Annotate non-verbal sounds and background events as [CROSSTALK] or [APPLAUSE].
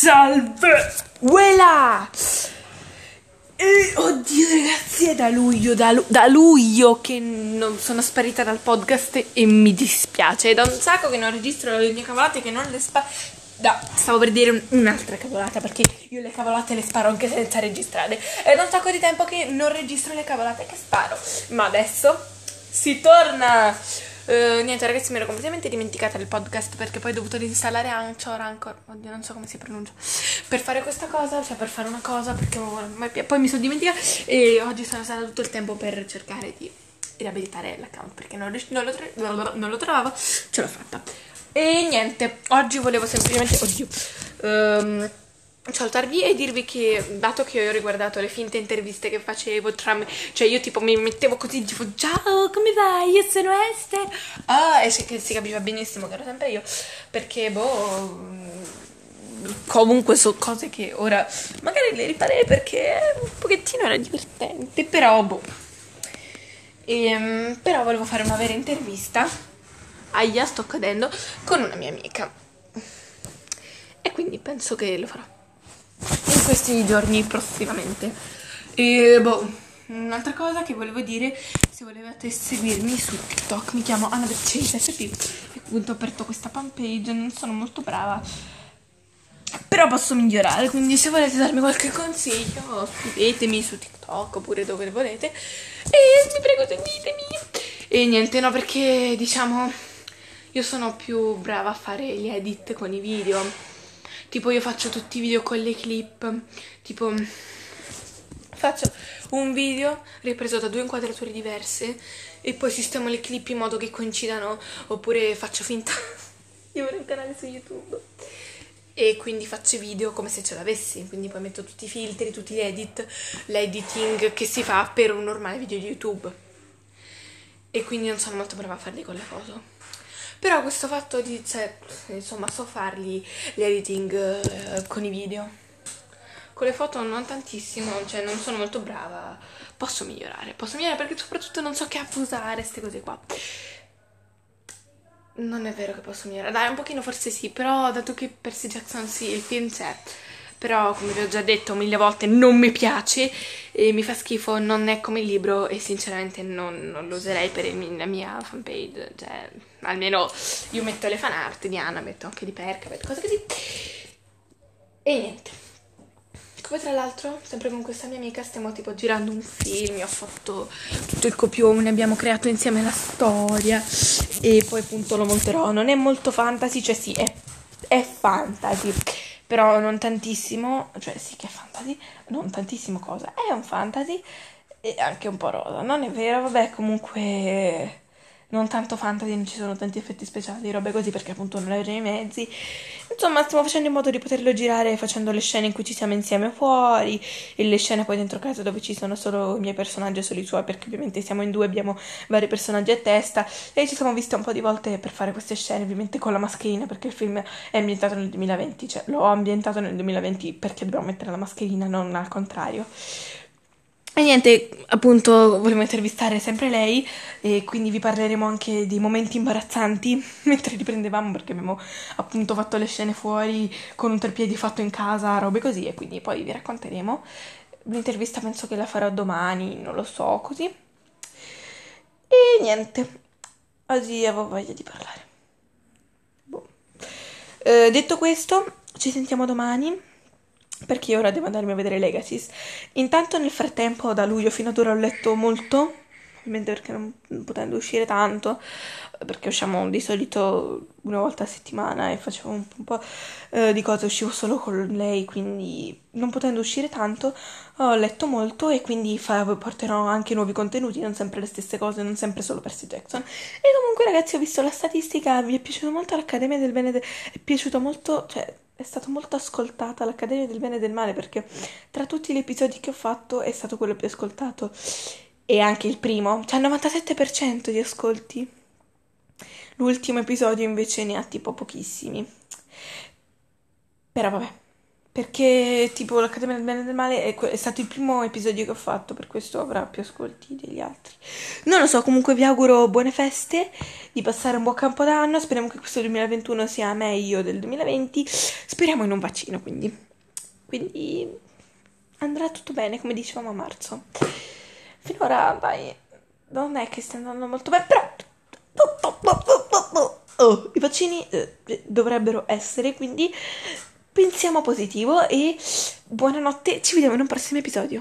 Salve! Uela! E, oddio ragazzi, è da luglio, da, lu- da luglio che non sono sparita dal podcast e mi dispiace. È da un sacco che non registro le mie cavolate, che non le sparo... Da, stavo per dire un'altra cavolata perché io le cavolate le sparo anche senza registrare. È da un sacco di tempo che non registro le cavolate che sparo. Ma adesso si torna Uh, niente ragazzi mi ero completamente dimenticata del podcast perché poi ho dovuto disinstallare Anchor, Anchor, oddio non so come si pronuncia, per fare questa cosa, cioè per fare una cosa perché poi mi sono dimenticata e oggi sono stata tutto il tempo per cercare di riabilitare l'account perché non, non, lo, non lo trovavo, ce l'ho fatta. E niente, oggi volevo semplicemente, oddio, um, salutarvi e dirvi che dato che ho riguardato le finte interviste che facevo tra me, cioè io tipo mi mettevo così tipo ciao come vai? Io sono Esther. Ah e si, si capiva benissimo che ero sempre io perché boh comunque sono cose che ora magari le rifarei perché un pochettino era divertente però boh. E, ehm, però volevo fare una vera intervista. Aia sto cadendo con una mia amica. E quindi penso che lo farò in questi giorni prossimamente. E boh, un'altra cosa che volevo dire, se volevate seguirmi su TikTok, mi chiamo Anna Beccese SP e appunto ho aperto questa fanpage, non sono molto brava. Però posso migliorare, quindi se volete darmi qualche consiglio, scrivetemi su TikTok oppure dove volete. E vi prego seguitemi. E niente, no, perché diciamo io sono più brava a fare gli edit con i video Tipo io faccio tutti i video con le clip, tipo faccio un video ripreso da due inquadrature diverse e poi sistemo le clip in modo che coincidano oppure faccio finta [LAUGHS] di avere un canale su YouTube e quindi faccio video come se ce l'avessi, quindi poi metto tutti i filtri, tutti gli edit, l'editing che si fa per un normale video di YouTube. E quindi non sono molto brava a farli con le foto. Però questo fatto di, cioè, insomma, so farli gli editing eh, con i video. Con le foto non tantissimo, cioè non sono molto brava. Posso migliorare, posso migliorare perché soprattutto non so che app usare, queste cose qua. Non è vero che posso migliorare. Dai, un pochino forse sì, però dato che Percy Jackson sì, il film c'è però come vi ho già detto mille volte non mi piace e mi fa schifo, non è come il libro e sinceramente non, non lo userei per la mia fanpage, cioè almeno io metto le fan art di Anna, metto anche di Perca, cose così e niente. Come tra l'altro, sempre con questa mia amica, stiamo tipo girando un film, ho fatto tutto il copione, abbiamo creato insieme la storia e poi appunto lo monterò. Non è molto fantasy, cioè sì, è, è fantasy però non tantissimo, cioè sì che è fantasy, non tantissimo cosa, è un fantasy e anche un po' rosa, non è vero, vabbè comunque non tanto fantasy, non ci sono tanti effetti speciali, robe così perché appunto non avevo i mezzi. Insomma, stiamo facendo in modo di poterlo girare facendo le scene in cui ci siamo insieme fuori e le scene poi dentro casa dove ci sono solo i miei personaggi e solo i suoi perché ovviamente siamo in due, abbiamo vari personaggi a testa e ci siamo viste un po' di volte per fare queste scene, ovviamente con la mascherina perché il film è ambientato nel 2020, cioè l'ho ambientato nel 2020 perché dobbiamo mettere la mascherina, non al contrario. E niente, appunto, volevo intervistare sempre lei e quindi vi parleremo anche di momenti imbarazzanti [LAUGHS] mentre riprendevamo perché abbiamo appunto fatto le scene fuori con un treppiedi fatto in casa, robe così e quindi poi vi racconteremo. L'intervista penso che la farò domani, non lo so, così. E niente, oggi avevo voglia di parlare. Boh. Eh, detto questo, ci sentiamo domani perché ora devo andarmi a vedere Legacies. Intanto nel frattempo da luglio fino ad ora ho letto molto, ovviamente perché non, potendo uscire tanto, perché usciamo di solito una volta a settimana e facevo un, po' eh, di cose, uscivo solo con lei, quindi non potendo uscire tanto ho letto molto e quindi porterò anche nuovi contenuti, non sempre le stesse cose, non sempre solo Percy Jackson. E comunque ragazzi ho visto la statistica, vi è piaciuto molto l'Accademia del Bene, è piaciuto molto, cioè è stata molto ascoltata l'Accademia del Bene e del Male perché tra tutti gli episodi che ho fatto è stato quello più ascoltato e anche il primo, c'è il 97% di ascolti. L'ultimo episodio invece ne ha tipo pochissimi. Però vabbè, perché tipo l'Accademia del Bene e del Male è, è, stato il primo episodio che ho fatto, per questo avrà più ascolti degli altri. Non lo so, comunque vi auguro buone feste, di passare un buon campo d'anno, speriamo che questo 2021 sia meglio del 2020, speriamo in un vaccino quindi. Quindi andrà tutto bene, come dicevamo a marzo. Finora, dai, non è che stia andando molto bene, però... Oh, I vaccini eh, dovrebbero essere, quindi pensiamo positivo e buonanotte, ci vediamo in un prossimo episodio.